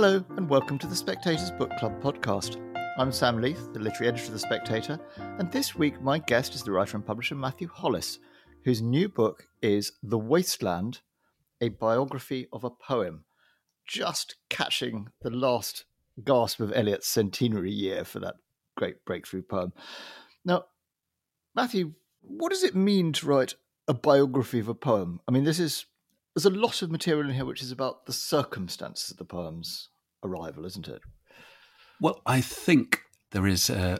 Hello, and welcome to the Spectator's Book Club podcast. I'm Sam Leith, the literary editor of The Spectator, and this week my guest is the writer and publisher Matthew Hollis, whose new book is The Wasteland A Biography of a Poem, just catching the last gasp of Eliot's centenary year for that great breakthrough poem. Now, Matthew, what does it mean to write a biography of a poem? I mean, this is there's a lot of material in here which is about the circumstances of the poem's arrival, isn't it? Well, I think there is a,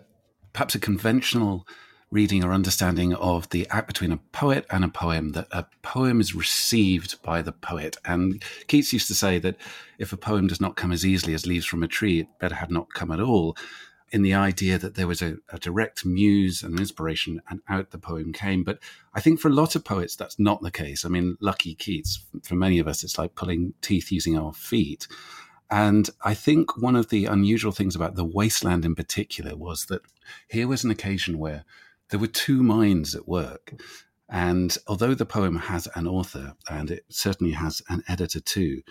perhaps a conventional reading or understanding of the act between a poet and a poem that a poem is received by the poet. And Keats used to say that if a poem does not come as easily as leaves from a tree, it better have not come at all in the idea that there was a, a, direct muse and inspiration, and out the poem came. But I think for a lot of poets, that's not the case. I mean, lucky Keats, for many of us, it's like pulling teeth using our feet. And I think one of the unusual things about The Wasteland in particular was that here was an occasion where there were two minds at work. And although the poem has an author, and it certainly has an editor too,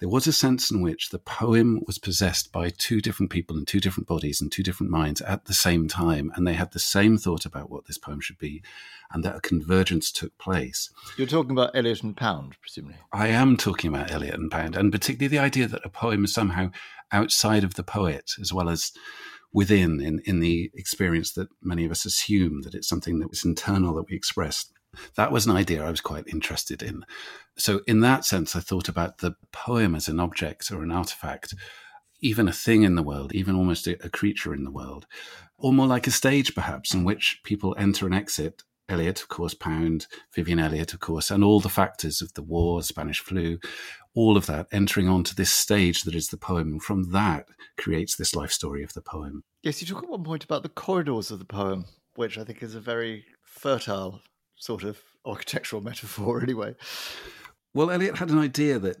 there was a sense in which the poem was possessed by two different people in two different bodies and two different minds at the same time, and they had the same thought about what this poem should be, and that a convergence took place. You're talking about Eliot and Pound, presumably. I am talking about Eliot and Pound, and particularly the idea that a poem is somehow outside of the poet as well as within in, in the experience that many of us assume that it's something that was internal that we express that was an idea I was quite interested in. So, in that sense, I thought about the poem as an object or an artifact, even a thing in the world, even almost a, a creature in the world, or more like a stage, perhaps, in which people enter and exit. Eliot, of course, Pound, Vivian Eliot, of course, and all the factors of the war, Spanish flu, all of that entering onto this stage that is the poem. And from that creates this life story of the poem. Yes, you talk at one point about the corridors of the poem, which I think is a very fertile sort of architectural metaphor anyway. Well, Eliot had an idea that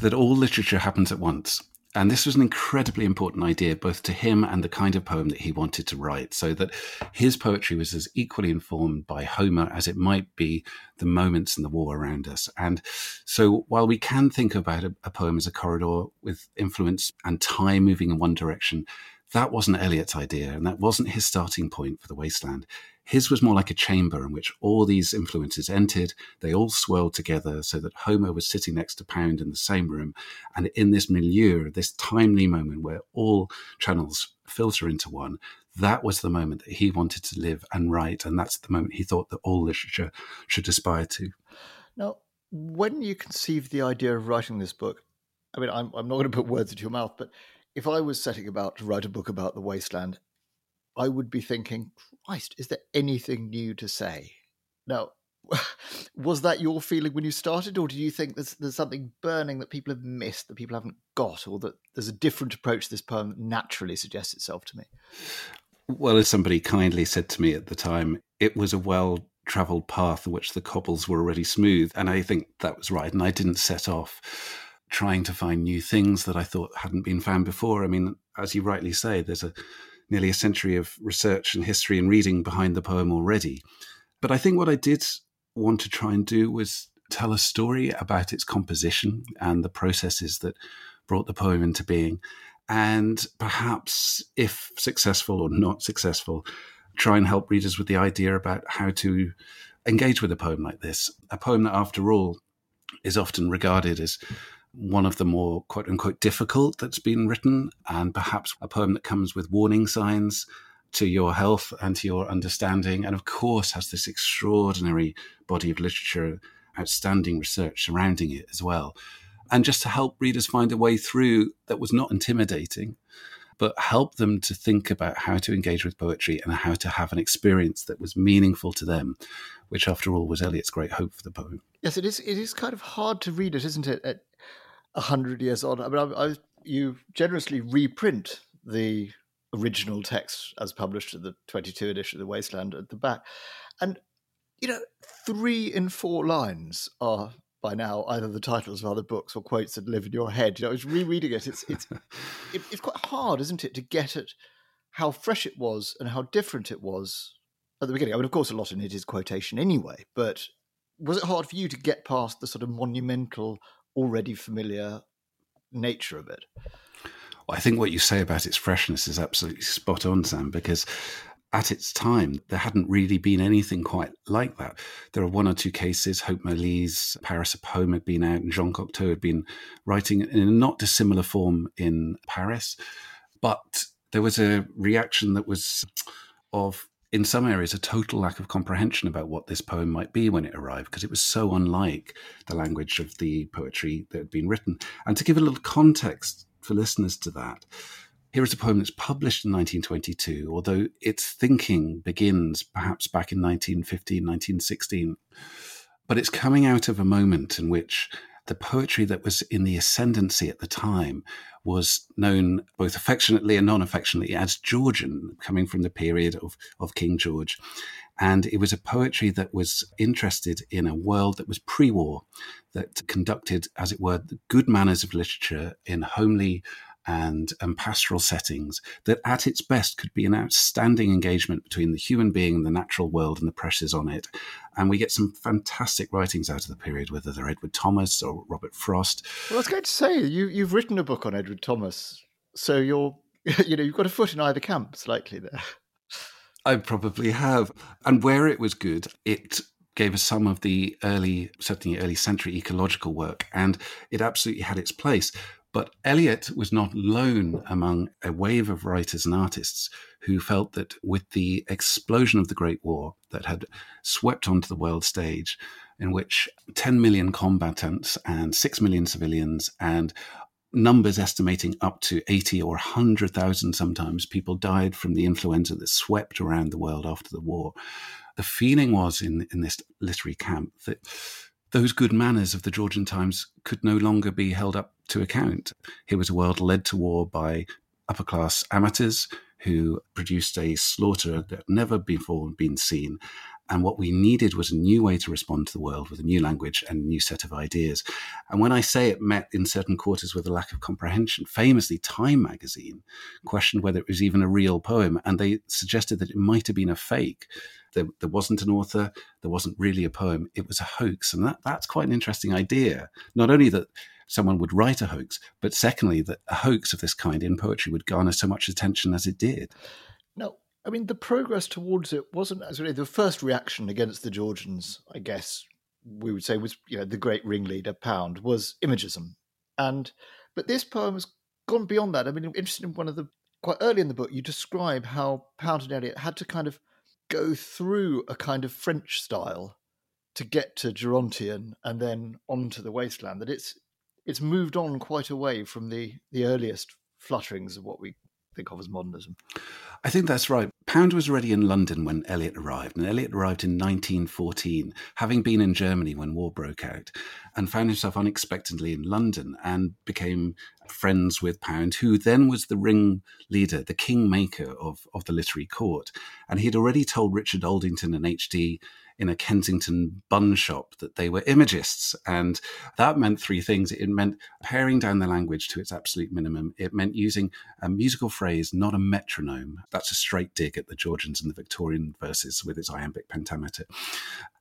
that all literature happens at once. And this was an incredibly important idea, both to him and the kind of poem that he wanted to write, so that his poetry was as equally informed by Homer as it might be the moments in the war around us. And so while we can think about a, a poem as a corridor with influence and time moving in one direction, that wasn't Eliot's idea, and that wasn't his starting point for the wasteland. His was more like a chamber in which all these influences entered. They all swirled together so that Homer was sitting next to Pound in the same room. And in this milieu, this timely moment where all channels filter into one, that was the moment that he wanted to live and write. And that's the moment he thought that all literature should aspire to. Now, when you conceived the idea of writing this book, I mean, I'm, I'm not going to put words into your mouth, but if I was setting about to write a book about the wasteland, I would be thinking, Christ, is there anything new to say? Now, was that your feeling when you started, or do you think there's, there's something burning that people have missed, that people haven't got, or that there's a different approach to this poem that naturally suggests itself to me? Well, as somebody kindly said to me at the time, it was a well traveled path which the cobbles were already smooth. And I think that was right. And I didn't set off trying to find new things that I thought hadn't been found before. I mean, as you rightly say, there's a nearly a century of research and history and reading behind the poem already. But I think what I did want to try and do was tell a story about its composition and the processes that brought the poem into being. And perhaps, if successful or not successful, try and help readers with the idea about how to engage with a poem like this. A poem that, after all, is often regarded as one of the more quote unquote difficult that's been written, and perhaps a poem that comes with warning signs to your health and to your understanding, and of course has this extraordinary body of literature, outstanding research surrounding it as well. And just to help readers find a way through that was not intimidating, but help them to think about how to engage with poetry and how to have an experience that was meaningful to them, which after all was Eliot's great hope for the poem. Yes, it is. It is kind of hard to read it, isn't it? At a hundred years on. I mean, I, I, you generously reprint the original text as published in the 22 edition of The Wasteland at the back. And, you know, three in four lines are by now either the titles of other books or quotes that live in your head. You know, I was rereading it. It's, it's, it, it's quite hard, isn't it, to get at how fresh it was and how different it was at the beginning. I mean, of course, a lot in it is quotation anyway, but was it hard for you to get past the sort of monumental, already familiar nature of it? Well, I think what you say about its freshness is absolutely spot on, Sam, because at its time, there hadn't really been anything quite like that. There are one or two cases. Hope Mirrlees' Paris, a poem had been out, and Jean Cocteau had been writing in a not dissimilar form in Paris. But there was a reaction that was of in some areas, a total lack of comprehension about what this poem might be when it arrived, because it was so unlike the language of the poetry that had been written. And to give a little context for listeners to that, here is a poem that's published in 1922, although its thinking begins perhaps back in 1915, 1916. But it's coming out of a moment in which the poetry that was in the ascendancy at the time was known both affectionately and non affectionately as Georgian, coming from the period of, of King George. And it was a poetry that was interested in a world that was pre war, that conducted, as it were, the good manners of literature in homely and, and pastoral settings that at its best could be an outstanding engagement between the human being and the natural world and the pressures on it. And we get some fantastic writings out of the period, whether they're Edward Thomas or Robert Frost. Well, I was going to say, you, you've written a book on Edward Thomas, so you're, you know, you've got a foot in either camp slightly there. I probably have. And where it was good, it gave us some of the early, certainly early century ecological work, and it absolutely had its place. But Eliot was not alone among a wave of writers and artists who felt that with the explosion of the Great War that had swept onto the world stage, in which 10 million combatants and 6 million civilians and numbers estimating up to 80 or 100,000 sometimes people died from the influenza that swept around the world after the war. The feeling was in, in this literary camp that those good manners of the Georgian times could no longer be held up to account. Here was a world led to war by upper class amateurs who produced a slaughter that had never before been seen. And what we needed was a new way to respond to the world with a new language and a new set of ideas. And when I say it met in certain quarters with a lack of comprehension, famously, Time magazine questioned whether it was even a real poem, and they suggested that it might have been a fake. There, there wasn't an author, there wasn't really a poem, it was a hoax. And that, that's quite an interesting idea. Not only that someone would write a hoax, but secondly, that a hoax of this kind in poetry would garner so much attention as it did. No, I mean, the progress towards it wasn't actually the first reaction against the Georgians, I guess we would say was, you know, the great ringleader Pound was imagism. And, but this poem has gone beyond that. I mean, I'm interested in one of the, quite early in the book, you describe how Pound and Eliot had to kind of go through a kind of French style to get to Gerontion and then onto the wasteland. That it's it's moved on quite away from the the earliest flutterings of what we think of as modernism. I think that's right. Pound was already in London when Eliot arrived, and Eliot arrived in 1914, having been in Germany when war broke out, and found himself unexpectedly in London and became friends with Pound, who then was the ring leader, the kingmaker of, of the literary court. And he had already told Richard Aldington and H.D in a Kensington bun shop that they were imagists. And that meant three things. It meant paring down the language to its absolute minimum. It meant using a musical phrase, not a metronome. That's a straight dig at the Georgians and the Victorian verses with its iambic pentameter.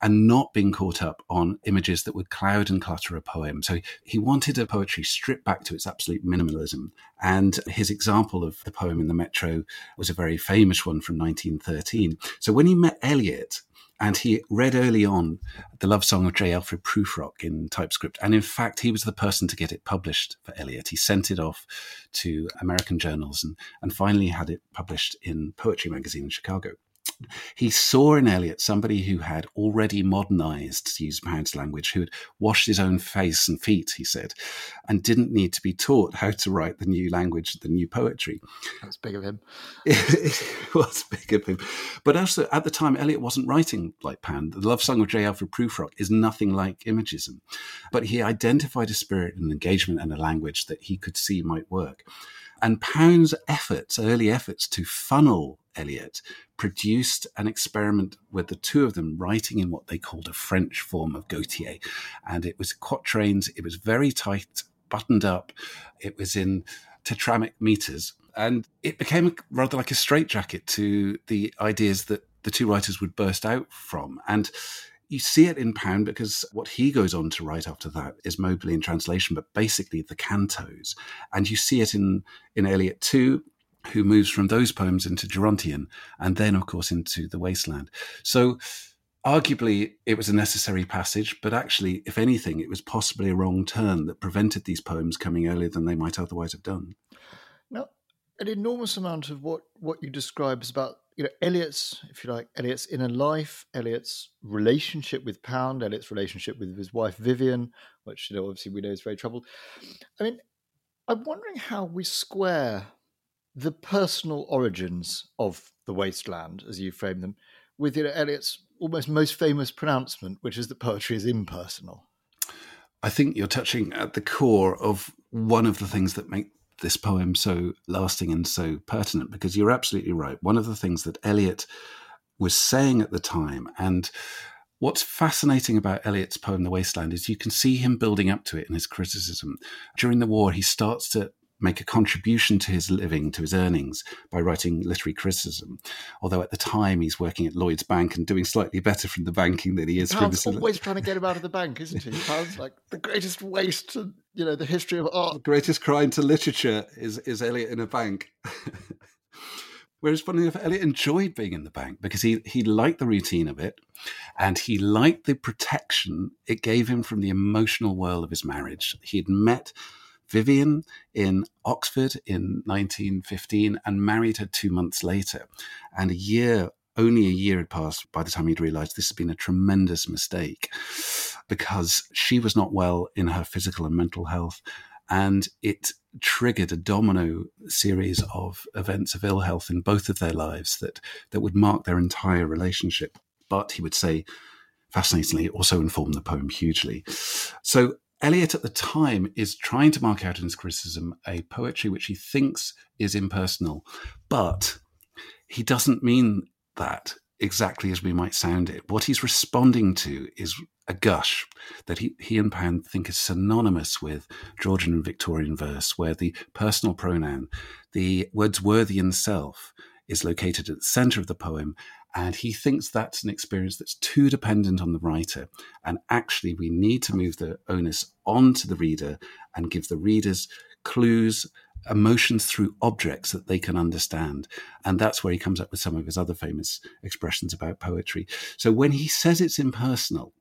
And not being caught up on images that would cloud and clutter a poem. So he wanted a poetry stripped back to its absolute minimalism. And his example of the poem in the Metro was a very famous one from 1913. So when he met Eliot, and he read early on the love song of J. Alfred Prufrock in typescript. And in fact, he was the person to get it published for Eliot. He sent it off to American journals and, and finally had it published in Poetry Magazine in Chicago. He saw in Eliot somebody who had already modernized, to use Pound's language, who had washed his own face and feet, he said, and didn't need to be taught how to write the new language, the new poetry. That's big of him. it was big of him. But also, at the time, Eliot wasn't writing like Pound. The love song of J. Alfred Prufrock is nothing like Imagism. But he identified a spirit and engagement and a language that he could see might work. And Pound's efforts, early efforts to funnel Eliot, produced an experiment with the two of them writing in what they called a French form of Gautier. And it was quatrains, it was very tight, buttoned up, it was in tetrameters. And it became rather like a straitjacket to the ideas that the two writers would burst out from. And you see it in Pound because what he goes on to write after that is Mauberley in translation, but basically the cantos. And you see it in, in Eliot too, who moves from those poems into Gerontion and then, of course, into The Wasteland. So arguably it was a necessary passage, but actually, if anything, it was possibly a wrong turn that prevented these poems coming earlier than they might otherwise have done. Now, an enormous amount of what, what you describe is about you know Eliot's, if you like, Eliot's inner life, Eliot's relationship with Pound, Eliot's relationship with his wife Vivian, which you know obviously we know is very troubled. I mean, I'm wondering how we square the personal origins of the wasteland, as you frame them, with you know Eliot's almost most famous pronouncement, which is that poetry is impersonal. I think you're touching at the core of one of the things that make this poem so lasting and so pertinent because you're absolutely right. One of the things that Eliot was saying at the time, and what's fascinating about Eliot's poem, The Wasteland, is you can see him building up to it in his criticism. During the war, he starts to make a contribution to his living, to his earnings, by writing literary criticism. Although at the time he's working at Lloyd's Bank and doing slightly better from the banking than he is from the. always trying to get him out of the bank, isn't he? Pound's like the greatest waste to you know the history of art. The greatest crime to literature is is Eliot in a bank. Whereas, funny enough, Eliot enjoyed being in the bank because he, he liked the routine of it and he liked the protection it gave him from the emotional whirl of his marriage. He had met Vivian in Oxford in 1915 and married her two months later. And a year, only a year had passed by the time he'd realized this had been a tremendous mistake because she was not well in her physical and mental health. And it triggered a domino series of events of ill health in both of their lives that, that would mark their entire relationship. But he would say, fascinatingly, also informed the poem hugely. So Eliot at the time is trying to mark out in his criticism a poetry which he thinks is impersonal, but he doesn't mean that exactly as we might sound it. What he's responding to is a gush that he, he and Pound think is synonymous with Georgian and Victorian verse, where the personal pronoun, the Wordsworthian self, is located at the center of the poem and he thinks that's an experience that's too dependent on the writer. And actually, we need to move the onus onto the reader and give the readers clues, emotions through objects that they can understand. And that's where he comes up with some of his other famous expressions about poetry. So when he says it's impersonal,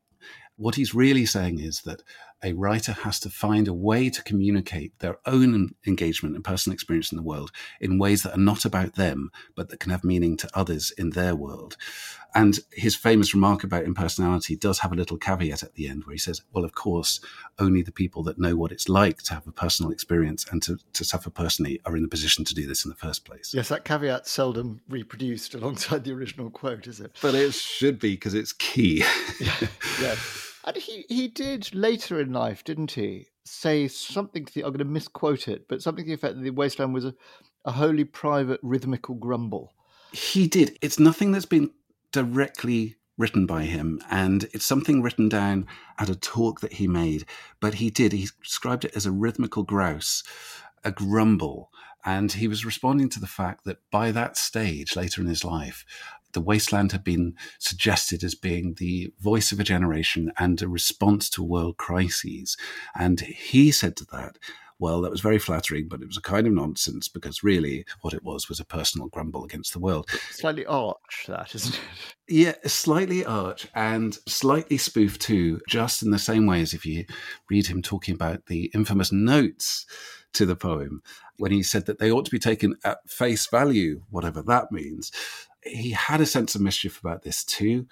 what he's really saying is that a writer has to find a way to communicate their own engagement and personal experience in the world in ways that are not about them, but that can have meaning to others in their world. And his famous remark about impersonality does have a little caveat at the end where he says, well, of course, only the people that know what it's like to have a personal experience and to, to suffer personally are in the position to do this in the first place. Yes, that caveat seldom reproduced alongside the original quote, is it? But it should be because it's key. yeah. yeah. And he, he did later in life, didn't he, say something to the, I'm going to misquote it, but something to the effect that the wasteland was a, a wholly private rhythmical grumble. He did. It's nothing that's been directly written by him, and it's something written down at a talk that he made. But he did. He described it as a rhythmical grouse, a grumble. And he was responding to the fact that by that stage later in his life, the wasteland had been suggested as being the voice of a generation and a response to world crises. And he said to that, well, that was very flattering, but it was a kind of nonsense because really what it was was a personal grumble against the world. Slightly arch, that, isn't it? Yeah, slightly arch and slightly spoof too, just in the same way as if you read him talking about the infamous notes to the poem when he said that they ought to be taken at face value, whatever that means. He had a sense of mischief about this too,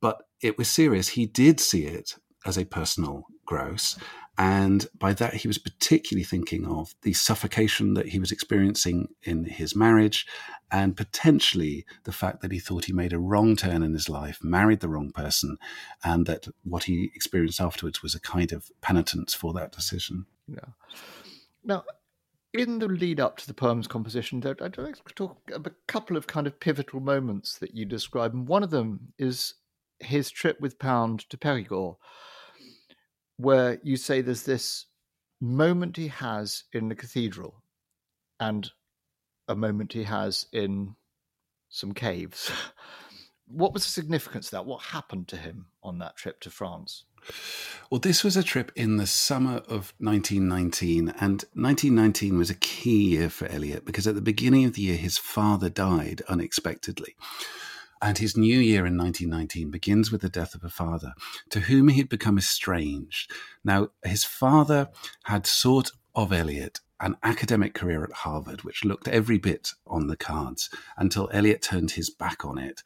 but it was serious. He did see it as a personal grouse. And by that, he was particularly thinking of the suffocation that he was experiencing in his marriage and potentially the fact that he thought he made a wrong turn in his life, married the wrong person, and that what he experienced afterwards was a kind of penitence for that decision. Yeah. Now, in the lead up to the poem's composition, I'd like to talk about a couple of kind of pivotal moments that you describe. And one of them is his trip with Pound to Perigord, where you say there's this moment he has in the cathedral and a moment he has in some caves. what was the significance of that? What happened to him on that trip to France? Well, this was a trip in the summer of 1919, and 1919 was a key year for Eliot because at the beginning of the year, his father died unexpectedly. And his new year in 1919 begins with the death of a father to whom he had become estranged. Now, his father had sought of Eliot an academic career at Harvard, which looked every bit on the cards until Eliot turned his back on it.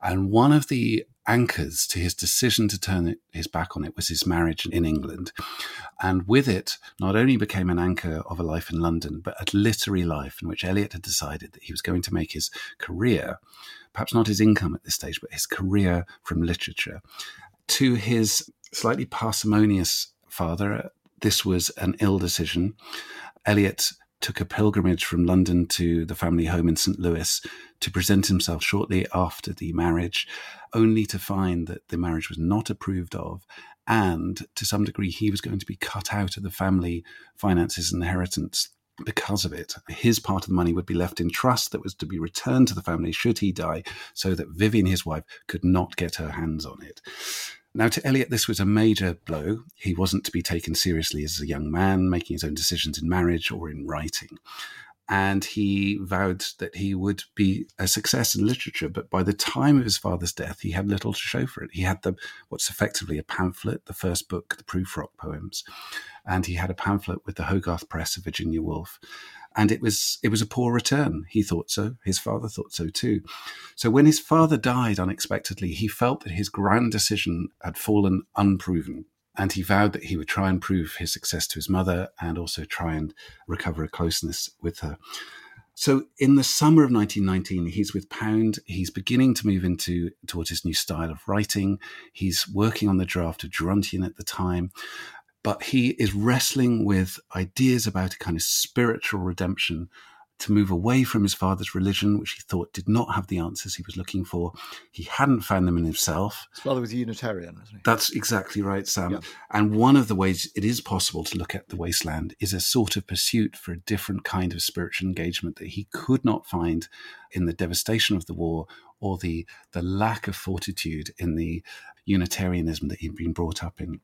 And one of the anchors to his decision to turn his back on it was his marriage in England. And with it, not only became an anchor of a life in London, but a literary life in which Eliot had decided that he was going to make his career, perhaps not his income at this stage, but his career from literature. To his slightly parsimonious father, this was an ill decision. Eliot took a pilgrimage from London to the family home in St. Louis to present himself shortly after the marriage, only to find that the marriage was not approved of. And to some degree, he was going to be cut out of the family finances and inheritance because of it. His part of the money would be left in trust that was to be returned to the family should he die, so that Vivian, his wife, could not get her hands on it. Now, to Eliot, this was a major blow. He wasn't to be taken seriously as a young man, making his own decisions in marriage or in writing. And he vowed that he would be a success in literature. But by the time of his father's death, he had little to show for it. He had the what's effectively a pamphlet, the first book, the Prufrock poems, and he had a pamphlet with the Hogarth Press of Virginia Woolf and it was it was a poor return. He thought so. His father thought so too. So when his father died unexpectedly, he felt that his grand decision had fallen unproven, and he vowed that he would try and prove his success to his mother and also try and recover a closeness with her. So in the summer of 1919, he's with Pound. He's beginning to move into towards his new style of writing. He's working on the draft of Gerontion at the time, but he is wrestling with ideas about a kind of spiritual redemption to move away from his father's religion, which he thought did not have the answers he was looking for. He hadn't found them in himself. His father was a Unitarian? That's exactly right, Sam. Yeah. And one of the ways it is possible to look at the wasteland is a sort of pursuit for a different kind of spiritual engagement that he could not find in the devastation of the war or the the lack of fortitude in the Unitarianism that he'd been brought up in.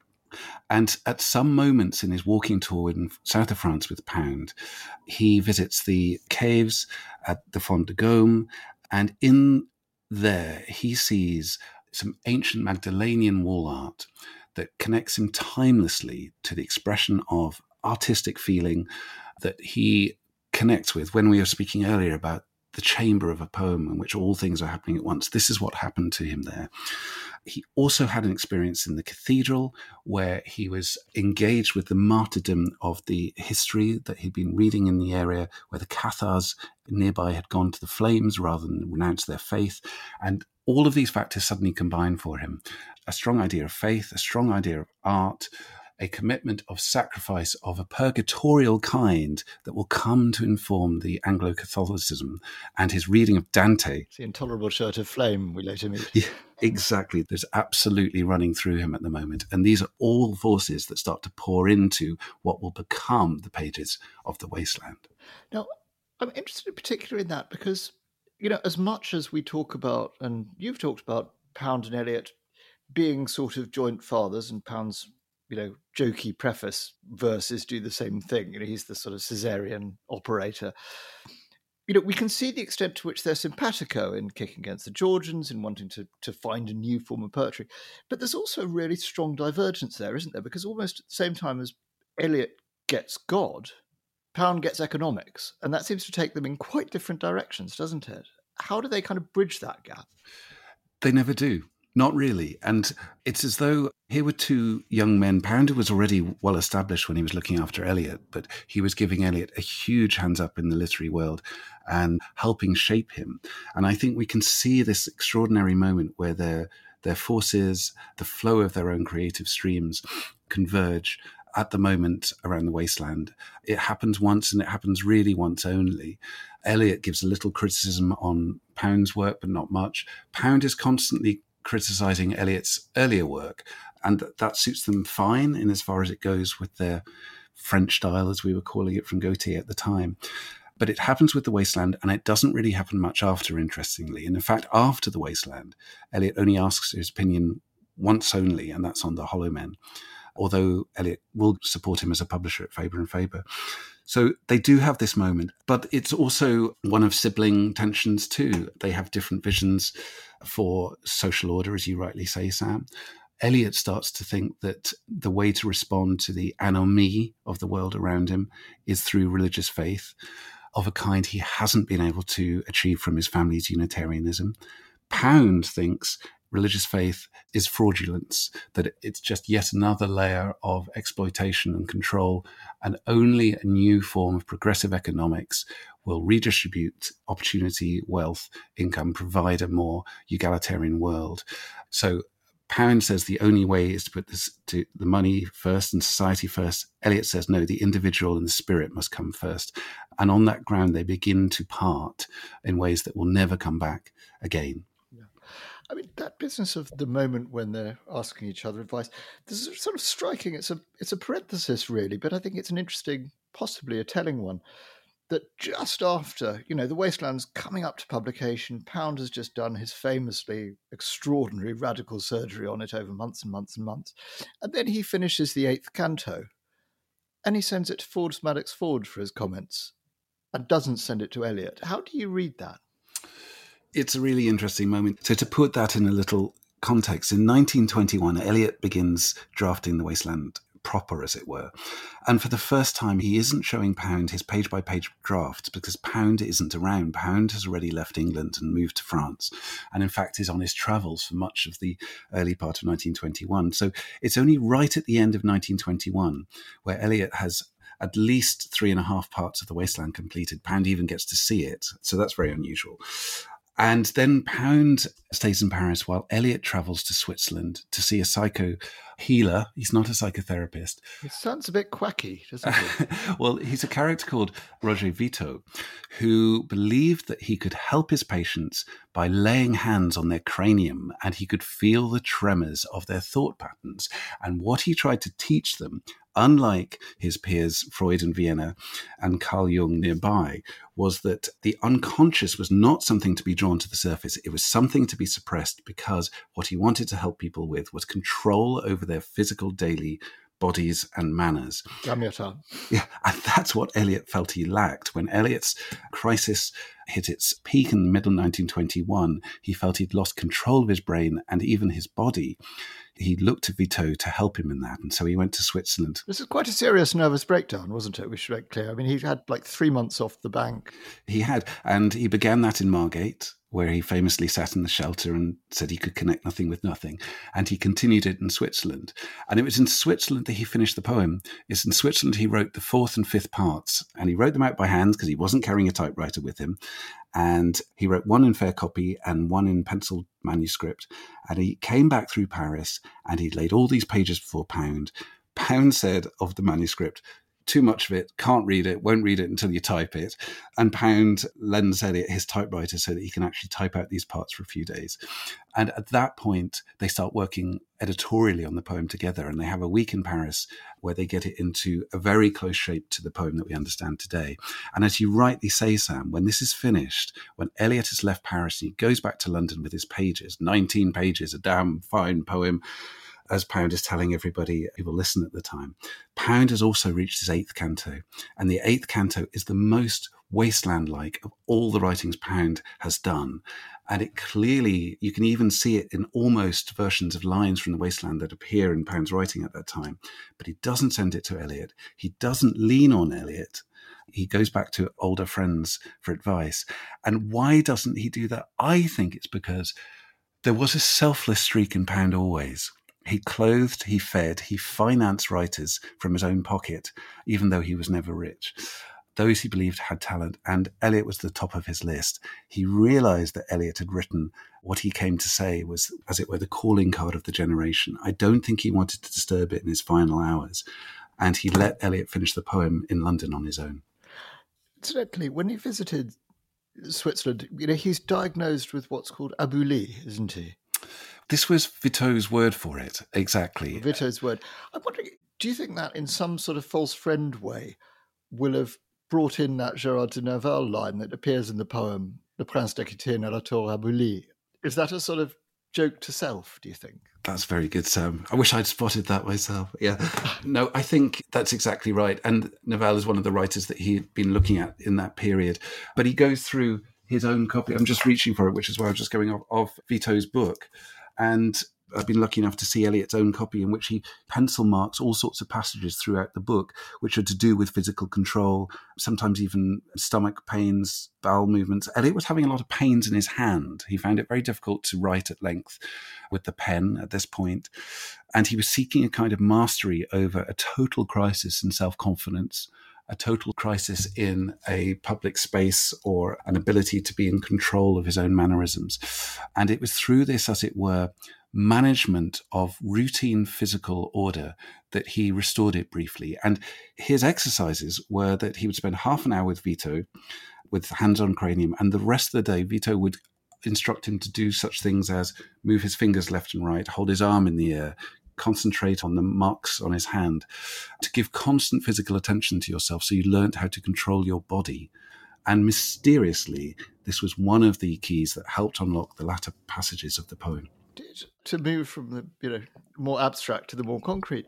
And at some moments in his walking tour in south of France with Pound, he visits the caves at the Font de Gaume, and in there he sees some ancient Magdalenian wall art that connects him timelessly to the expression of artistic feeling that he connects with when we were speaking earlier about the chamber of a poem in which all things are happening at once. This is what happened to him there. He also had an experience in the cathedral where he was engaged with the martyrdom of the history that he'd been reading in the area where the Cathars nearby had gone to the flames rather than renounce their faith. And all of these factors suddenly combined for him a strong idea of faith, a strong idea of art, a commitment of sacrifice of a purgatorial kind that will come to inform the Anglo Catholicism and his reading of Dante. It's the intolerable shirt of flame we later meet. Yeah, exactly. There's absolutely running through him at the moment. And these are all forces that start to pour into what will become the pages of The Wasteland. Now, I'm interested in particular in that because, you know, as much as we talk about, and you've talked about Pound and Eliot being sort of joint fathers, and Pound's you know, jokey preface verses do the same thing. You know, he's the sort of Caesarean operator. You know, we can see the extent to which they're simpatico in kicking against the Georgians, and wanting to, to find a new form of poetry. But there's also a really strong divergence there, isn't there? Because almost at the same time as Eliot gets God, Pound gets economics. And that seems to take them in quite different directions, doesn't it? how do they kind of bridge that gap? They never do. Not really. And it's as though here were two young men. Pounder was already well established when he was looking after Eliot, but he was giving Eliot a huge hands up in the literary world and helping shape him. And I think we can see this extraordinary moment where their their forces, the flow of their own creative streams converge at the moment around the wasteland. It happens once and it happens really once only. Eliot gives a little criticism on Pound's work, but not much. Pound is constantly criticizing Eliot's earlier work, and that suits them fine in as far as it goes with their French style, as we were calling it from Gautier at the time. But it happens with The Wasteland, and it doesn't really happen much after, interestingly. And in fact, after The Wasteland, Eliot only asks his opinion once only, and that's on The Hollow Men although Eliot will support him as a publisher at Faber and Faber. So they do have this moment, but it's also one of sibling tensions too. They have different visions for social order, as you rightly say, Sam. Eliot starts to think that the way to respond to the anomie of the world around him is through religious faith of a kind he hasn't been able to achieve from his family's Unitarianism. Pound thinks religious faith is fraudulence, that it's just yet another layer of exploitation and control, and only a new form of progressive economics will redistribute opportunity, wealth, income, provide a more egalitarian world. So Pound says the only way is to put this to the money first and society first. Eliot says no, the individual and the spirit must come first. And on that ground, they begin to part in ways that will never come back again. I mean, that business of the moment when they're asking each other advice, this is sort of striking. It's a it's a parenthesis, really, but I think it's an interesting, possibly a telling one. That just after, you know, The Wasteland's coming up to publication, Pound has just done his famously extraordinary radical surgery on it over months and months and months. And then he finishes the eighth canto and he sends it to Ford Madox Ford for his comments and doesn't send it to Eliot. How do you read that? It's a really interesting moment. So to put that in a little context, in 1921, Eliot begins drafting The Wasteland proper, as it were. And for the first time, he isn't showing Pound his page by page drafts because Pound isn't around. Pound has already left England and moved to France. And in fact, is on his travels for much of the early part of 1921. So it's only right at the end of 1921 where Eliot has at least three and a half parts of the wasteland completed. Pound even gets to see it. So that's very unusual. And then Pound stays in Paris while Eliot travels to Switzerland to see a psycho healer. He's not a psychotherapist. It sounds a bit quacky, doesn't it? well, he's a character called Roger Vittoz who believed that he could help his patients by laying hands on their cranium and he could feel the tremors of their thought patterns. And what he tried to teach them unlike his peers Freud and Vienna and Carl Jung nearby, was that the unconscious was not something to be drawn to the surface. It was something to be suppressed because what he wanted to help people with was control over their physical daily bodies and manners. Yeah, and that's what Eliot felt he lacked. When Eliot's crisis hit its peak in the middle 1921, he felt he'd lost control of his brain and even his body he looked to Vittoz to help him in that, and so he went to Switzerland. This is quite a serious nervous breakdown, wasn't it? We should make clear. I mean, he had like three months off the bank. He had, and he began that in Margate, where he famously sat in the shelter and said he could connect nothing with nothing. And he continued it in Switzerland. And it was in Switzerland that he finished the poem. It's in Switzerland he wrote the fourth and fifth parts. And he wrote them out by hand because he wasn't carrying a typewriter with him. And he wrote one in fair copy and one in pencil manuscript. And he came back through Paris and he laid all these pages before Pound. Pound said of the manuscript, too much of it, can't read it, won't read it until you type it. And Pound lends Eliot his typewriter so that he can actually type out these parts for a few days. And at that point, they start working editorially on the poem together. And they have a week in Paris where they get it into a very close shape to the poem that we understand today. And as you rightly say, Sam, when this is finished, when Eliot has left Paris and he goes back to London with his pages, 19 pages, a damn fine poem as Pound is telling everybody who will listen at the time, Pound has also reached his eighth canto. And the eighth canto is the most wasteland like of all the writings Pound has done. And it clearly, you can even see it in almost versions of lines from the wasteland that appear in Pound's writing at that time. But he doesn't send it to Eliot. He doesn't lean on Eliot. He goes back to older friends for advice. And why doesn't he do that? I think it's because there was a selfless streak in Pound always. He clothed, he fed, he financed writers from his own pocket, even though he was never rich. Those he believed had talent, and Eliot was the top of his list. He realized that Eliot had written what he came to say was, as it were, the calling card of the generation. I don't think he wanted to disturb it in his final hours, and he let Eliot finish the poem in London on his own. Incidentally, when he visited Switzerland, you know, he's diagnosed with what's called aboulie, isn't he? This was Vittoz's word for it, exactly. Vittoz's word. I'm wondering, do you think that in some sort of false friend way will have brought in that Gerard de Nerval line that appears in the poem Le Prince d'Aquitaine à la Tour Abolie? Is that a sort of joke to self, do you think? That's very good, Sam. I wish I'd spotted that myself. Yeah. No, I think that's exactly right. And Nerval is one of the writers that he'd been looking at in that period. But he goes through his own copy. I'm just reaching for it, which is why I'm just going off of Vittoz's book. And I've been lucky enough to see Eliot's own copy in which he pencil marks all sorts of passages throughout the book, which are to do with physical control, sometimes even stomach pains, bowel movements. Eliot was having a lot of pains in his hand. He found it very difficult to write at length with the pen at this point, And he was seeking a kind of mastery over a total crisis in self confidence a total crisis in a public space or an ability to be in control of his own mannerisms. And it was through this, as it were, management of routine physical order that he restored it briefly. And his exercises were that he would spend half an hour with Vittoz with hands on cranium, and the rest of the day, Vittoz would instruct him to do such things as move his fingers left and right, hold his arm in the air, concentrate on the marks on his hand, to give constant physical attention to yourself so you learned how to control your body. And mysteriously, this was one of the keys that helped unlock the latter passages of the poem. To move from the you know more abstract to the more concrete,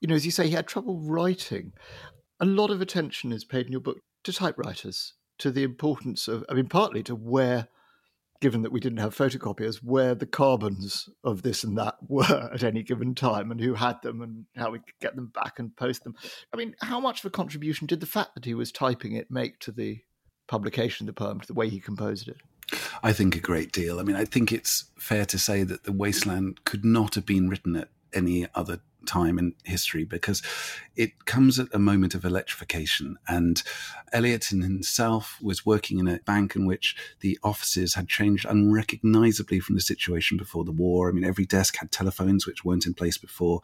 you know, as you say, he had trouble writing. A lot of attention is paid in your book to typewriters, to the importance of, I mean, partly to where given that we didn't have photocopiers, where the carbons of this and that were at any given time and who had them and how we could get them back and post them. I mean, how much of a contribution did the fact that he was typing it make to the publication of the poem, to the way he composed it? I think a great deal. I mean, I think it's fair to say that The Wasteland could not have been written at any other time in history because it comes at a moment of electrification. And Eliot himself was working in a bank in which the offices had changed unrecognizably from the situation before the war. I mean, every desk had telephones which weren't in place before.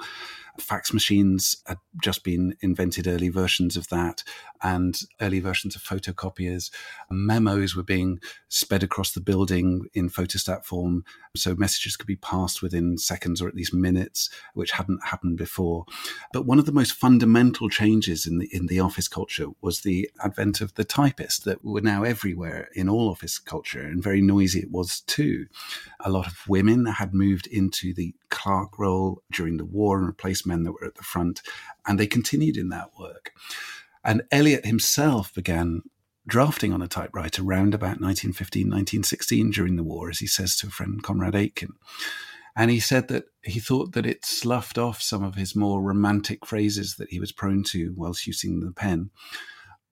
Fax machines had just been invented, early versions of that, and early versions of photocopiers. Memos were being sped across the building in photostat form, so messages could be passed within seconds or at least minutes, which hadn't happened before. But one of the most fundamental changes in the in the office culture was the advent of the typist that were now everywhere in all office culture, and very noisy it was too. A lot of women had moved into the clerk role during the war and replaced men that were at the front, and they continued in that work. And Eliot himself began drafting on a typewriter around about 1915, 1916 during the war, as he says to a friend, Conrad Aiken. And he said that he thought that it sloughed off some of his more romantic phrases that he was prone to whilst using the pen.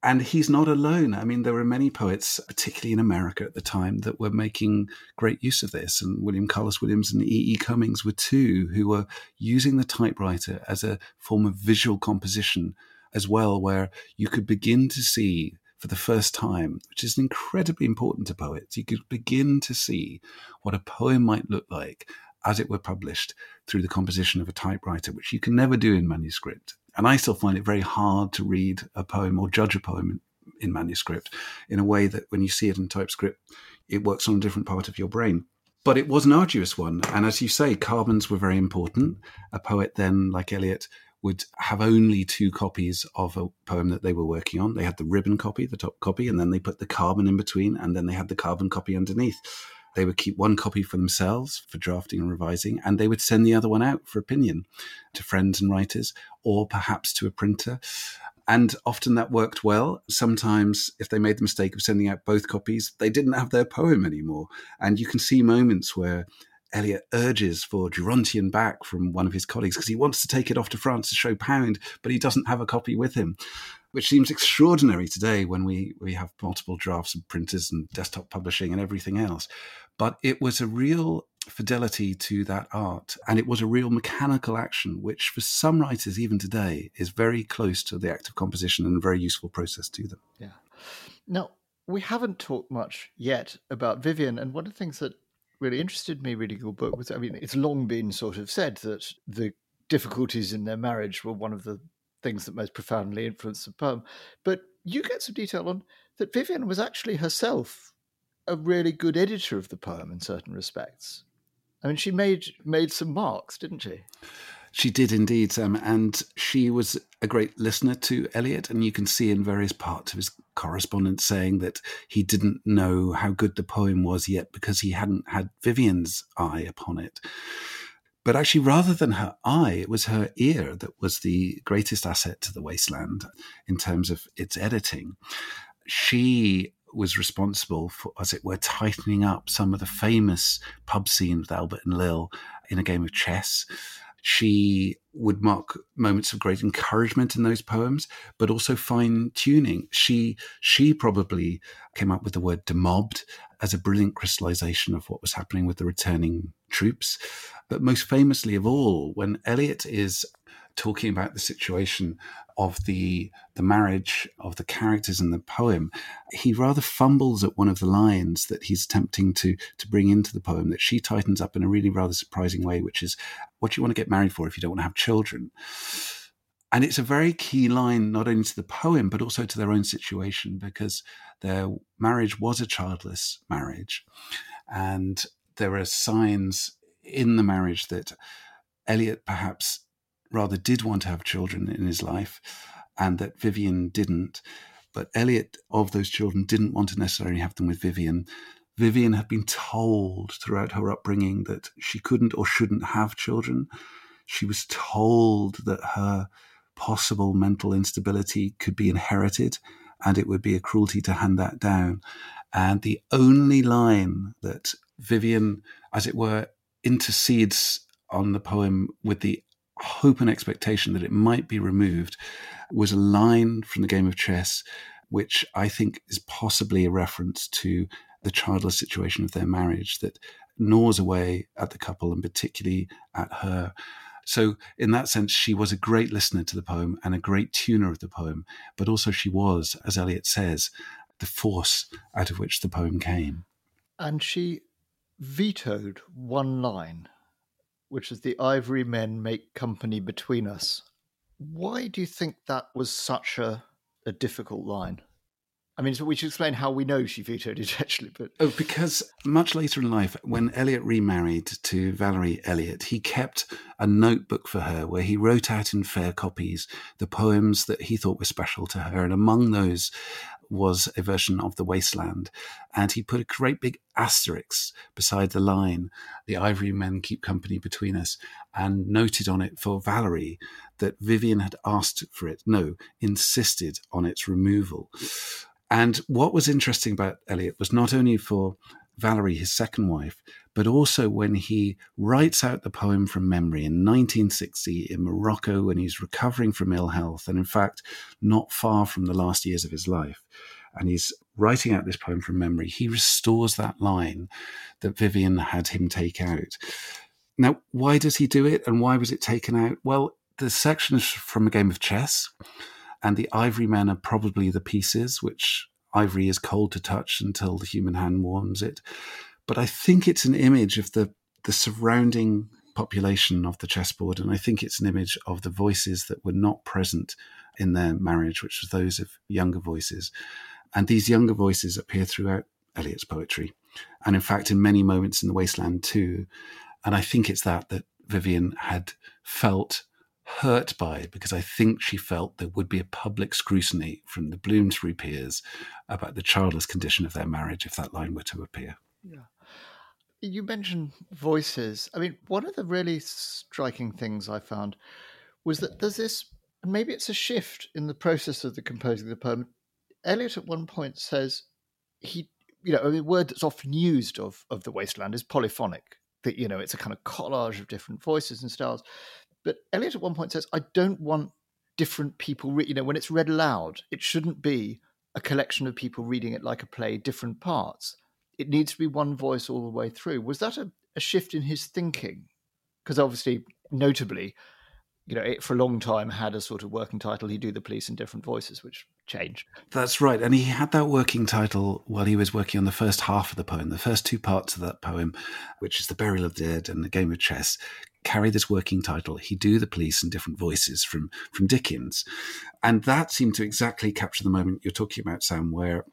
And he's not alone. I mean, there were many poets, particularly in America at the time, that were making great use of this. And William Carlos Williams and E. E. Cummings were two who were using the typewriter as a form of visual composition as well, where you could begin to see for the first time, which is incredibly important to poets, you could begin to see what a poem might look like as it were published through the composition of a typewriter, which you can never do in manuscript. And I still find it very hard to read a poem or judge a poem in, in manuscript in a way that when you see it in typescript, it works on a different part of your brain. But it was an arduous one. And as you say, carbons were very important. A poet then, like Eliot, would have only two copies of a poem that they were working on. They had the ribbon copy, the top copy, and then they put the carbon in between, and then they had the carbon copy underneath. They would keep one copy for themselves for drafting and revising, and they would send the other one out for opinion to friends and writers, or perhaps to a printer. And often that worked well. Sometimes, if they made the mistake of sending out both copies, they didn't have their poem anymore. And you can see moments where Eliot urges for Gerontion back from one of his colleagues because he wants to take it off to France to show Pound, but he doesn't have a copy with him. Which seems extraordinary today when we, we have multiple drafts and printers and desktop publishing and everything else. But it was a real fidelity to that art. And it was a real mechanical action, which for some writers, even today, is very close to the act of composition and a very useful process to them. Yeah. Now, we haven't talked much yet about Vivian. And one of the things that really interested me reading your book was I mean, it's long been sort of said that the difficulties in their marriage were one of the things that most profoundly influenced the poem. But you get some detail on that Vivian was actually herself a really good editor of the poem in certain respects. I mean, she made made some marks, didn't she? She did indeed, Sam, and she was a great listener to Eliot. And you can see in various parts of his correspondence saying that he didn't know how good the poem was yet because he hadn't had Vivian's eye upon it. But actually, rather than her eye, it was her ear that was the greatest asset to the wasteland in terms of its editing. She was responsible for, as it were, tightening up some of the famous pub scenes with Albert and Lil in a game of chess. She would mark moments of great encouragement in those poems, but also fine tuning. She she probably came up with the word demobbed as a brilliant crystallization of what was happening with the returning troops. But most famously of all, when Eliot is talking about the situation of the the marriage of the characters in the poem, he rather fumbles at one of the lines that he's attempting to to bring into the poem that she tightens up in a really rather surprising way, which is what do you want to get married for if you don't want to have children. And it's a very key line, not only to the poem, but also to their own situation, because their marriage was a childless marriage. And there are signs in the marriage that Eliot perhaps rather did want to have children in his life and that Vivienne didn't. But Eliot, of those children, didn't want to necessarily have them with Vivienne. Vivienne had been told throughout her upbringing that she couldn't or shouldn't have children. She was told that her possible mental instability could be inherited and it would be a cruelty to hand that down. And the only line that Vivienne, as it were, intercedes on the poem with the hope and expectation that it might be removed was a line from the game of chess, which I think is possibly a reference to the childless situation of their marriage that gnaws away at the couple and particularly at her. So, in that sense, she was a great listener to the poem and a great tuner of the poem, but also she was, as Eliot says, the force out of which the poem came. And she vetoed one line which is the ivory men make company between us. Why do you think that was such a, a difficult line? I mean, so we should explain how we know she vetoed it actually, but oh, because much later in life, when Eliot remarried to Valerie Eliot, he kept a notebook for her where he wrote out in fair copies the poems that he thought were special to her, and among those was a version of The Wasteland. And he put a great big asterisk beside the line, The ivory men keep company between us, and noted on it for Valerie that Vivienne had asked for it, no, insisted on its removal. And what was interesting about Eliot was not only for Valerie, his second wife, but also when he writes out the poem from memory in 1960 in Morocco when he's recovering from ill health, and in fact, not far from the last years of his life. And he's writing out this poem from memory. He restores that line that Vivienne had him take out. Now, why does he do it and why was it taken out? Well, the section is from a game of chess, and the ivory men are probably the pieces, which ivory is cold to touch until the human hand warms it but I think it's an image of the the surrounding population of the chessboard, and I think it's an image of the voices that were not present in their marriage, which was those of younger voices. And these younger voices appear throughout Eliot's poetry, and in fact, in many moments in the Wasteland too. And I think it's that that Vivienne had felt hurt by because I think she felt there would be a public scrutiny from the Bloomsbury peers about the childless condition of their marriage if that line were to appear. Yeah. You mentioned voices. I mean, one of the really striking things I found was that there's this, and maybe it's a shift in the process of the composing the poem. Eliot at one point says he, you know, a word that's often used of of the wasteland is polyphonic. That you know, it's a kind of collage of different voices and styles. But Eliot at one point says, "I don't want different people, re- you know, when it's read aloud, it shouldn't be a collection of people reading it like a play, different parts. It needs to be one voice all the way through. Was that a, a shift in his thinking? Because obviously, notably, you know, it for a long time had a sort of working title. He'd do the police in different voices, which changed. That's right. And he had that working title while he was working on the first half of the poem. The first two parts of that poem, which is The Burial of the Dead and The Game of Chess, carry this working title. He do the police in different voices from, from Dickens. And that seemed to exactly capture the moment you're talking about, Sam, where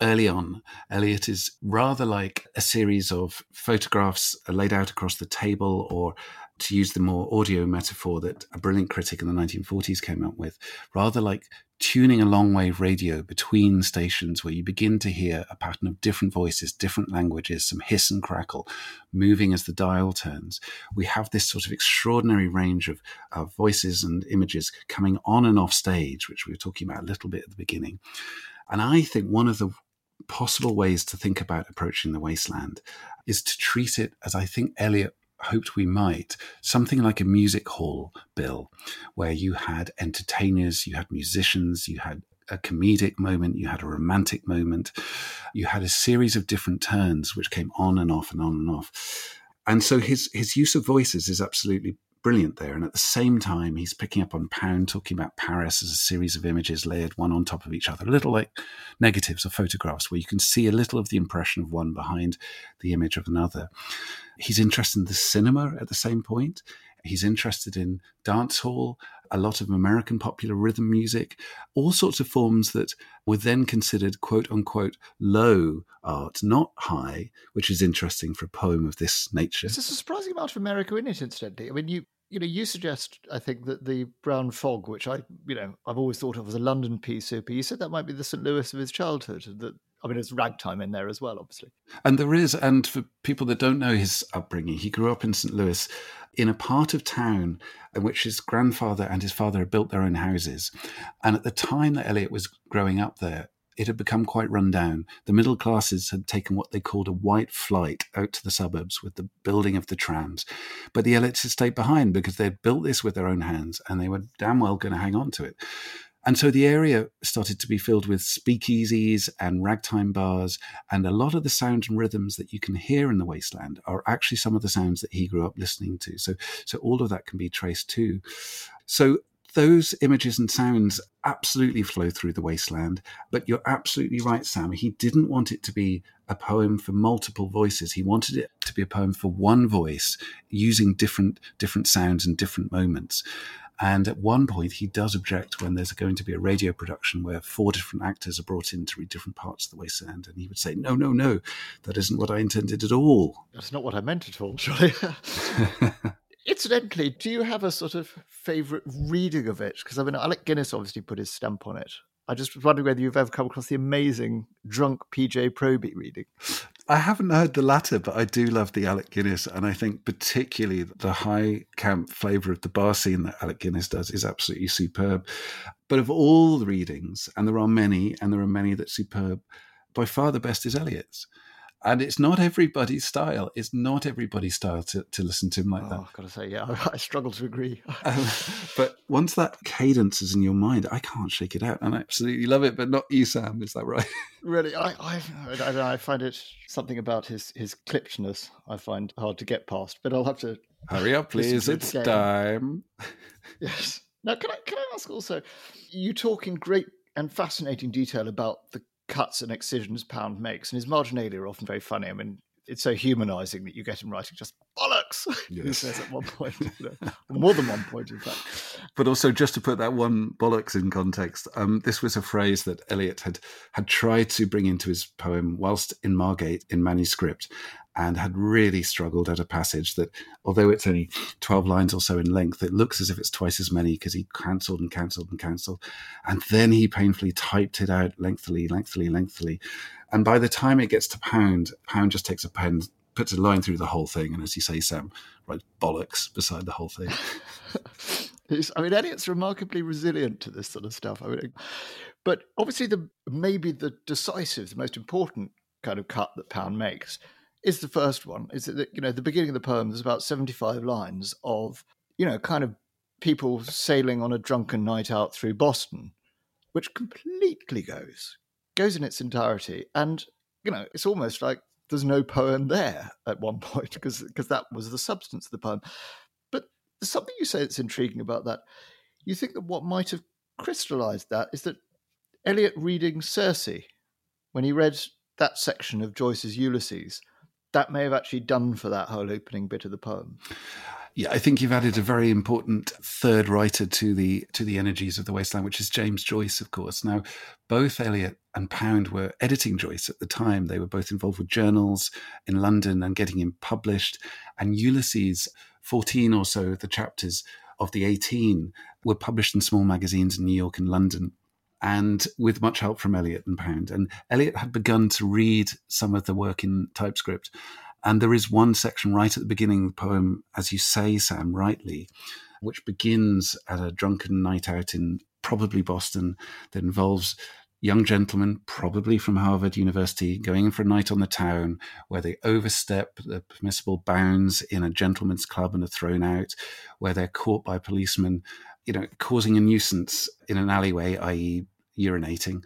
early on, Eliot is rather like a series of photographs laid out across the table or to use the more audio metaphor that a brilliant critic in the 1940s came up with, rather like tuning a long wave radio between stations where you begin to hear a pattern of different voices, different languages, some hiss and crackle moving as the dial turns. We have this sort of extraordinary range of, of voices and images coming on and off stage, which we were talking about a little bit at the beginning. And I think one of the possible ways to think about approaching the wasteland is to treat it as I think Eliot hoped we might, something like a music hall bill, where you had entertainers, you had musicians, you had a comedic moment, you had a romantic moment, you had a series of different turns which came on and off and on and off. And so his his use of voices is absolutely brilliant there. And at the same time, he's picking up on Pound, talking about Paris as a series of images layered one on top of each other, a little like negatives or photographs, where you can see a little of the impression of one behind the image of another. He's interested in the cinema at the same point. He's interested in dance hall, a lot of American popular rhythm music, all sorts of forms that were then considered quote unquote low art, not high, which is interesting for a poem of this nature. There's a surprising amount of America in it, incidentally. I mean, you you know, you suggest, I think, that the Brown Fog, which I, you know, I've always thought of as a London soup, you said that might be the St. Louis of his childhood. That I mean, there's ragtime in there as well, obviously. And there is, and for people that don't know his upbringing, he grew up in St. Louis in a part of town in which his grandfather and his father had built their own houses. And at the time that Eliot was growing up there, it had become quite run down. The middle classes had taken what they called a white flight out to the suburbs with the building of the trams. But the Eliots had stayed behind because they'd built this with their own hands and they were damn well going to hang on to it. And so the area started to be filled with speakeasies and ragtime bars. And a lot of the sounds and rhythms that you can hear in the wasteland are actually some of the sounds that he grew up listening to. So, so all of that can be traced too. So those images and sounds absolutely flow through the wasteland. But you're absolutely right, Sam. He didn't want it to be a poem for multiple voices. He wanted it to be a poem for one voice, using different different sounds and different moments. And at one point, he does object when there's going to be a radio production where four different actors are brought in to read different parts of the wasteland. And he would say, No, no, no, that isn't what I intended at all. That's not what I meant at all, surely. Incidentally, do you have a sort of favourite reading of it? Because I mean, Alec Guinness obviously put his stamp on it. I just wondering whether you've ever come across the amazing drunk PJ Proby reading. I haven't heard the latter, but I do love the Alec Guinness, and I think particularly the high camp flavour of the bar scene that Alec Guinness does is absolutely superb. But of all the readings, and there are many, and there are many that superb, by far the best is Eliot's and it's not everybody's style. It's not everybody's style to, to listen to him like oh, that. I've got to say, yeah, I struggle to agree. um, but once that cadence is in your mind, I can't shake it out, and I absolutely love it. But not you, Sam. Is that right? really, I, I, I, I find it something about his his clippedness. I find hard to get past. But I'll have to hurry up, please. It's time. yes. Now, can I can I ask also? You talk in great and fascinating detail about the cuts and excisions Pound makes, and his marginalia are often very funny. I mean, it's so humanizing that you get him writing just bollocks. Yes. he says at one point, more than one point, in fact. But also, just to put that one bollocks in context, um, this was a phrase that Eliot had had tried to bring into his poem whilst in Margate in manuscript, and had really struggled at a passage that, although it's only 12 lines or so in length, it looks as if it's twice as many because he cancelled and cancelled and cancelled. And then he painfully typed it out lengthily, lengthily, lengthily. And by the time it gets to Pound, Pound just takes a pen, puts a line through the whole thing, and as you say, Sam, writes bollocks beside the whole thing. I mean, Eliot's remarkably resilient to this sort of stuff. I mean, but obviously, the maybe the decisive, the most important kind of cut that Pound makes is the first one. Is that you know the beginning of the poem? There's about seventy five lines of you know kind of people sailing on a drunken night out through Boston, which completely goes goes in its entirety, and you know it's almost like there's no poem there at one point because because that was the substance of the poem. But there's something you say that's intriguing about that. You think that what might have crystallized that is that Eliot reading Circe, when he read that section of Joyce's Ulysses, that may have actually done for that whole opening bit of the poem. Yeah, I think you've added a very important third writer to the to the energies of the wasteland, which is James Joyce, of course. Now, both Eliot and Pound were editing Joyce at the time. They were both involved with journals in London and getting him published. And Ulysses, fourteen or so of the chapters of the eighteen were published in small magazines in New York and London and with much help from Eliot and Pound. And Eliot had begun to read some of the work in TypeScript. And there is one section right at the beginning of the poem, as you say, Sam, rightly, which begins at a drunken night out in probably Boston that involves young gentlemen, probably from Harvard University, going in for a night on the town where they overstep the permissible bounds in a gentleman's club and are thrown out, where they're caught by policemen you know, causing a nuisance in an alleyway, i.e., urinating,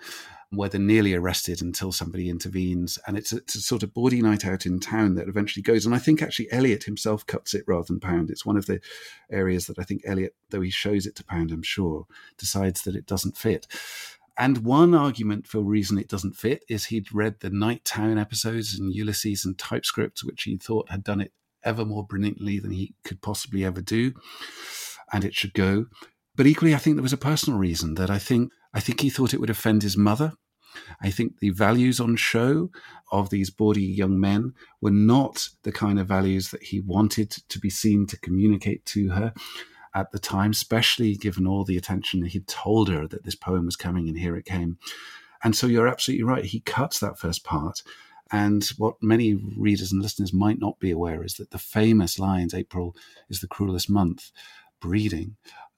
where they're nearly arrested until somebody intervenes. And it's a, it's a, sort of bawdy night out in town that eventually goes. And I think actually Eliot himself cuts it rather than Pound. It's one of the areas that I think Eliot, though he shows it to Pound, I'm sure, decides that it doesn't fit. And one argument for reason it doesn't fit is he'd read the Nighttown episodes and Ulysses and TypeScript, which he thought had done it ever more brilliantly than he could possibly ever do. And it should go. But equally, I think there was a personal reason that I think I think he thought it would offend his mother. I think the values on show of these bawdy young men were not the kind of values that he wanted to be seen to communicate to her at the time, especially given all the attention he'd told her that this poem was coming, and here it came. And so you're absolutely right. He cuts that first part. And what many readers and listeners might not be aware is that the famous lines, April is the cruelest month, breeding,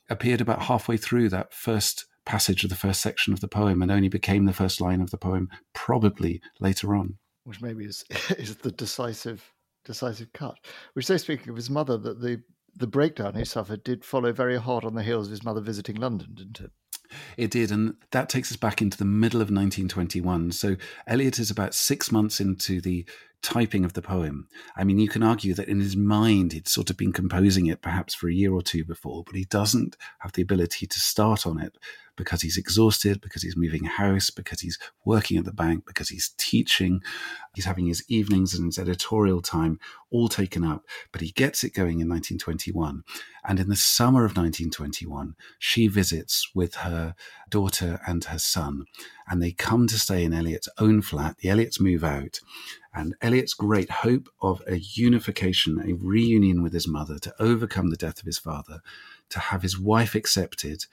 appeared about halfway through that first passage of the first section of the poem and only became the first line of the poem probably later on. Which maybe is is the decisive decisive cut. Which say speaking of his mother that the the breakdown he suffered did follow very hard on the heels of his mother visiting london didn't it? It did, and that takes us back into the middle of 1921. So Eliot is about six months into the typing of the poem. I mean, you can argue that in his mind he'd sort of been composing it perhaps for a year or two before, but he doesn't have the ability to start on it because he's exhausted, because he's moving a house, because he's working at the bank, because he's teaching, he's having his evenings and his editorial time all taken up. But he gets it going in 1921. And in the summer of 1921, she visits with her daughter and her son, and they come to stay in Eliot's own flat. The Eliots move out. And Eliot's great hope of a unification, a reunion with his mother to overcome the death of his father, to have his wife accepted,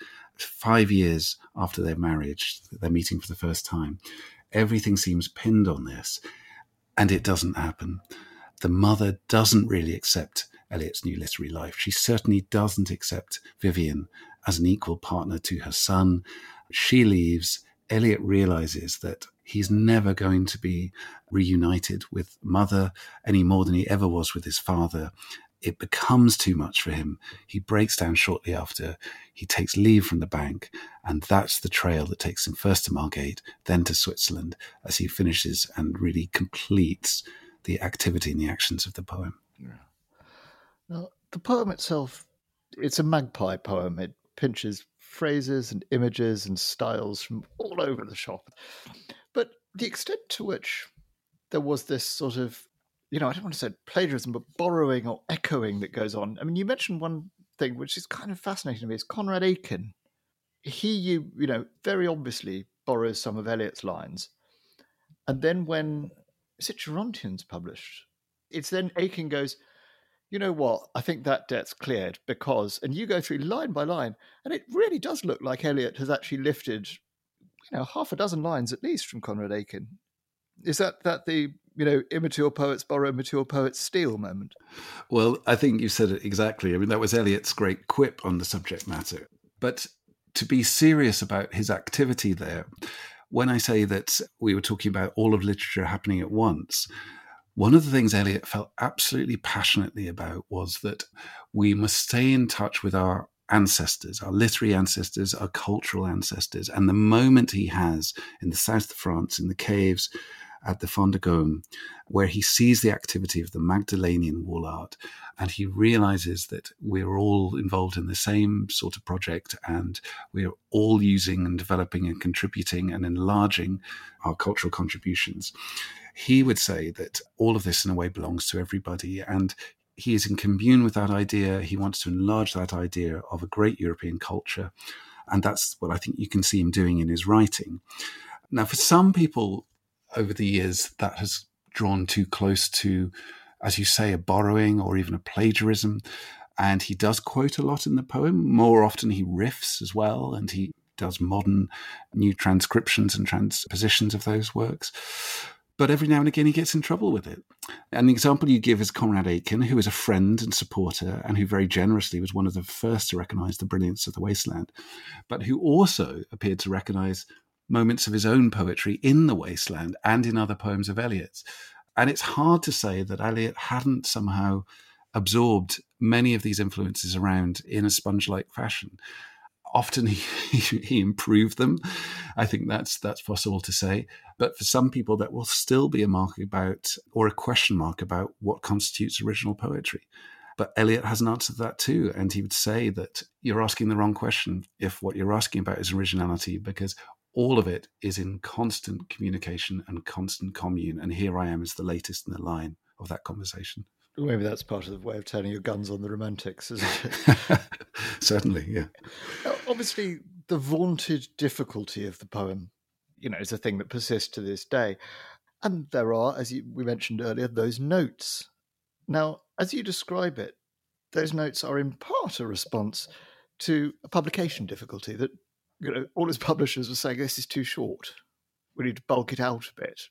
five years after their marriage, they're meeting for the first time. Everything seems pinned on this, and it doesn't happen. The mother doesn't really accept Eliot's new literary life. She certainly doesn't accept Vivienne as an equal partner to her son. She leaves. Eliot realizes that he's never going to be reunited with mother any more than he ever was with his father it becomes too much for him. He breaks down shortly after. He takes leave from the bank, and that's the trail that takes him first to Margate, then to Switzerland, as he finishes and really completes the activity and the actions of the poem. Yeah. Now, the poem itself, it's a magpie poem. It pinches phrases and images and styles from all over the shop. But the extent to which there was this sort of you know, I don't want to say plagiarism, but borrowing or echoing that goes on. I mean, you mentioned one thing which is kind of fascinating to me. Is Conrad Aiken. He, you, you know, very obviously borrows some of Eliot's lines, and then when is it Gerontion's published? It's then Aiken goes, you know what? I think that debt's cleared because, and you go through line by line, and it really does look like Eliot has actually lifted, you know, half a dozen lines at least from Conrad Aiken. Is that that the you know, immature poets borrow, mature poets steal moment. Well, I think you said it exactly. I mean, that was Eliot's great quip on the subject matter. But to be serious about his activity there, when I say that we were talking about all of literature happening at once, one of the things Eliot felt absolutely passionately about was that we must stay in touch with our ancestors, our literary ancestors, our cultural ancestors. And the moment he has in the south of France, in the caves at the Font-de-Gaume, where he sees the activity of the Magdalenian wall art and he realizes that we're all involved in the same sort of project and we're all using and developing and contributing and enlarging our cultural contributions. He would say that all of this, in a way, belongs to everybody. And he is in commune with that idea. He wants to enlarge that idea of a great European culture. And that's what I think you can see him doing in his writing. Now, for some people over the years, that has drawn too close to, as you say, a borrowing or even a plagiarism. And he does quote a lot in the poem. More often, he riffs as well, and he does modern new transcriptions and transpositions of those works but every now and again he gets in trouble with it. And the example you give is Conrad Aiken, who is a friend and supporter and who very generously was one of the first to recognize the brilliance of the wasteland, but who also appeared to recognize moments of his own poetry in the wasteland and in other poems of Eliot's. And it's hard to say that Eliot hadn't somehow absorbed many of these influences around in a sponge like fashion often he, he improved them. I think that's that's possible to say. But for some people, that will still be a mark about or a question mark about what constitutes original poetry. But Eliot has an answer to that too, and he would say that you're asking the wrong question if what you're asking about is originality, because all of it is in constant communication and constant commune. And here I am as the latest in the line of that conversation. Maybe that's part of the way of turning your guns on the romantics, isn't it? Certainly, yeah. Obviously, the vaunted difficulty of the poem, you know, is a thing that persists to this day. And there are, as you, we mentioned earlier, those notes. Now, as you describe it, those notes are in part a response to a publication difficulty that you know all his publishers were saying this is too short. We need to bulk it out a bit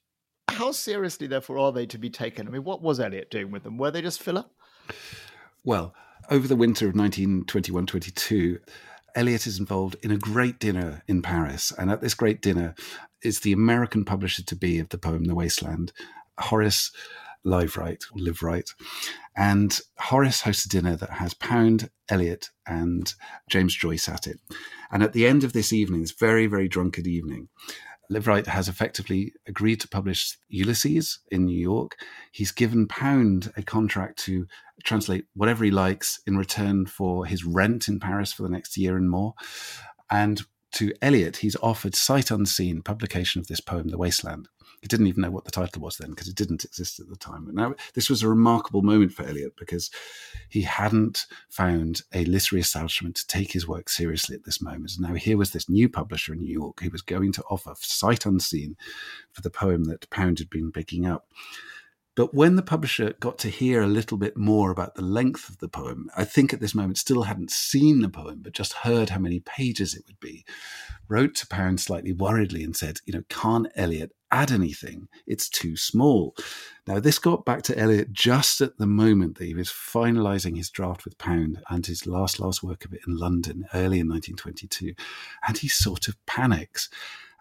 how seriously, therefore, are they to be taken? I mean, what was Eliot doing with them? Were they just filler? Well, over the winter of 1921 22, Eliot is involved in a great dinner in Paris. And at this great dinner is the American publisher to be of the poem The Wasteland, Horace Liveright, Liveright. And Horace hosts a dinner that has Pound, Eliot, and James Joyce at it. And at the end of this evening, this very, very drunkard evening, Liveright has effectively agreed to publish Ulysses in New York. He's given Pound a contract to translate whatever he likes in return for his rent in Paris for the next year and more. And to Eliot, he's offered sight unseen publication of this poem, The Wasteland. He didn't even know what the title was then because it didn't exist at the time. And now this was a remarkable moment for Eliot because he hadn't found a literary establishment to take his work seriously at this moment. And now here was this new publisher in New York who was going to offer sight unseen for the poem that Pound had been picking up. But when the publisher got to hear a little bit more about the length of the poem, I think at this moment still hadn't seen the poem, but just heard how many pages it would be, wrote to Pound slightly worriedly and said, you know, can't Eliot add anything? It's too small. Now, this got back to Eliot just at the moment that he was finalizing his draft with Pound and his last, last work of it in London early in 1922. And he sort of panics.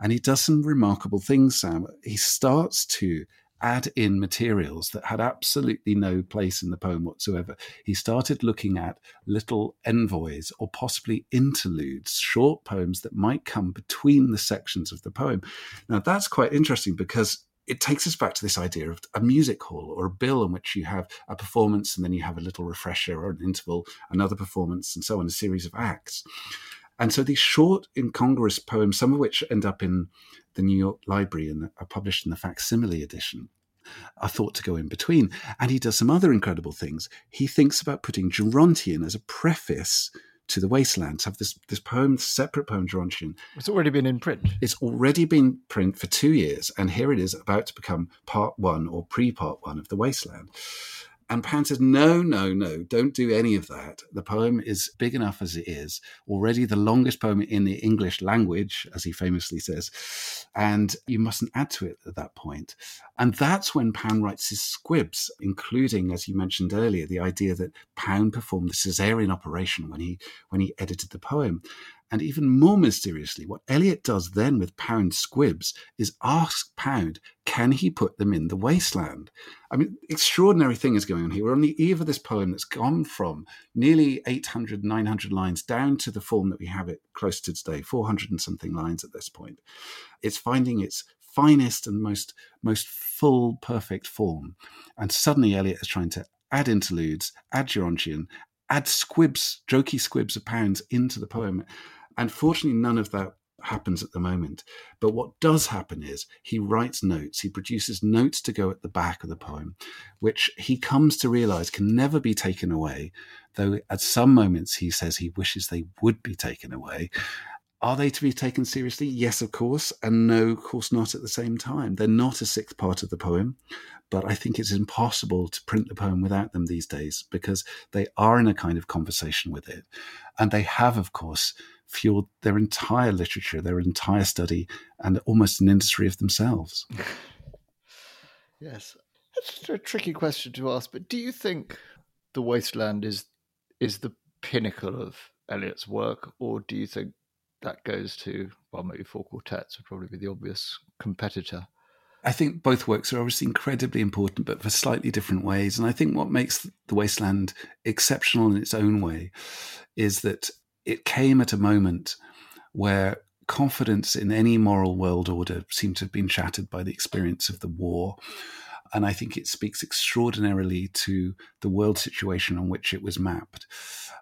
And he does some remarkable things, Sam. He starts to add in materials that had absolutely no place in the poem whatsoever. He started looking at little envoys or possibly interludes, short poems that might come between the sections of the poem. Now, that's quite interesting because it takes us back to this idea of a music hall or a bill in which you have a performance and then you have a little refresher or an interval, another performance, and so on, a series of acts. And so these short, incongruous poems, some of which end up in the New York Library and are published in the facsimile edition, are thought to go in between. And he does some other incredible things. He thinks about putting Gerontion as a preface to the wasteland. To have this this poem, separate poem, Gerontion. It's already been in print. It's already been print for two years, and here it is about to become part one or pre-part one of the wasteland. And Pound says, no, no, no, don't do any of that. The poem is big enough as it is, already the longest poem in the English language, as he famously says, and you mustn't add to it at that point. And that's when Pound writes his squibs, including, as you mentioned earlier, the idea that Pound performed the Caesarean operation when he when he edited the poem. And even more mysteriously, what Eliot does then with Pound's squibs is ask Pound, can he put them in the wasteland? I mean, extraordinary thing is going on here. We're on the eve of this poem that's gone from nearly 800, 900 lines down to the form that we have it close to today, 400 and something lines at this point. It's finding its finest and most most full, perfect form. And suddenly Eliot is trying to add interludes, add Gerontion, add squibs, jokey squibs of Pound's into the poem. And fortunately, none of that happens at the moment. But what does happen is he writes notes, he produces notes to go at the back of the poem, which he comes to realize can never be taken away, though at some moments he says he wishes they would be taken away. Are they to be taken seriously? Yes, of course, and no, of course not at the same time. They're not a sixth part of the poem, but I think it's impossible to print the poem without them these days because they are in a kind of conversation with it. And they have, of course, fueled their entire literature, their entire study, and almost an industry of themselves. yes. That's a tricky question to ask, but do you think The Wasteland is is the pinnacle of Eliot's work, or do you think that goes to well, maybe four quartets would probably be the obvious competitor. I think both works are obviously incredibly important, but for slightly different ways. And I think what makes The Wasteland exceptional in its own way is that it came at a moment where confidence in any moral world order seemed to have been shattered by the experience of the war. And I think it speaks extraordinarily to the world situation on which it was mapped.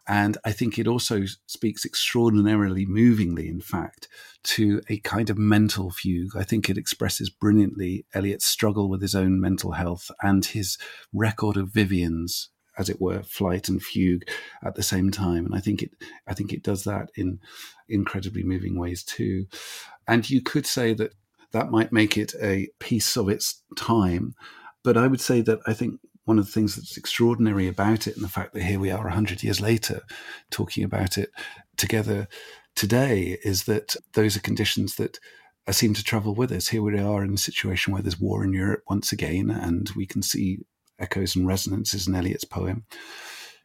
And I think it also speaks extraordinarily movingly, in fact, to a kind of mental fugue. I think it expresses brilliantly Eliot's struggle with his own mental health and his record of Vivienne's, as it were, flight and fugue at the same time. And I think it, I think it does that in incredibly moving ways too. And you could say that that might make it a piece of its time. But I would say that I think one of the things that's extraordinary about it and the fact that here we are 100 years later talking about it together today is that those are conditions that seem to travel with us. Here we are in a situation where there's war in Europe once again, and we can see echoes and resonances in Eliot's poem.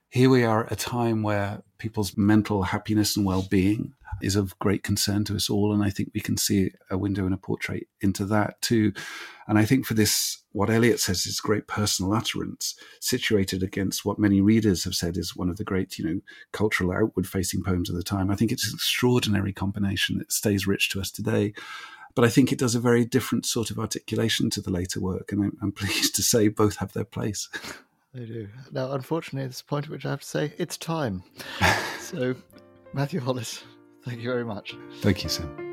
Here we are at a time where people's mental happiness and well being is of great concern to us all. And I think we can see a window and a portrait into that too. And I think for this, what Eliot says is great personal utterance, situated against what many readers have said is one of the great, you know, cultural outward facing poems of the time. I think it's an extraordinary combination that stays rich to us today. But I think it does a very different sort of articulation to the later work. And I'm, I'm pleased to say both have their place. They do. Now, unfortunately, it's a point at which I have to say it's time. so, Matthew Hollis, Thank you very much. Thank you, Sam.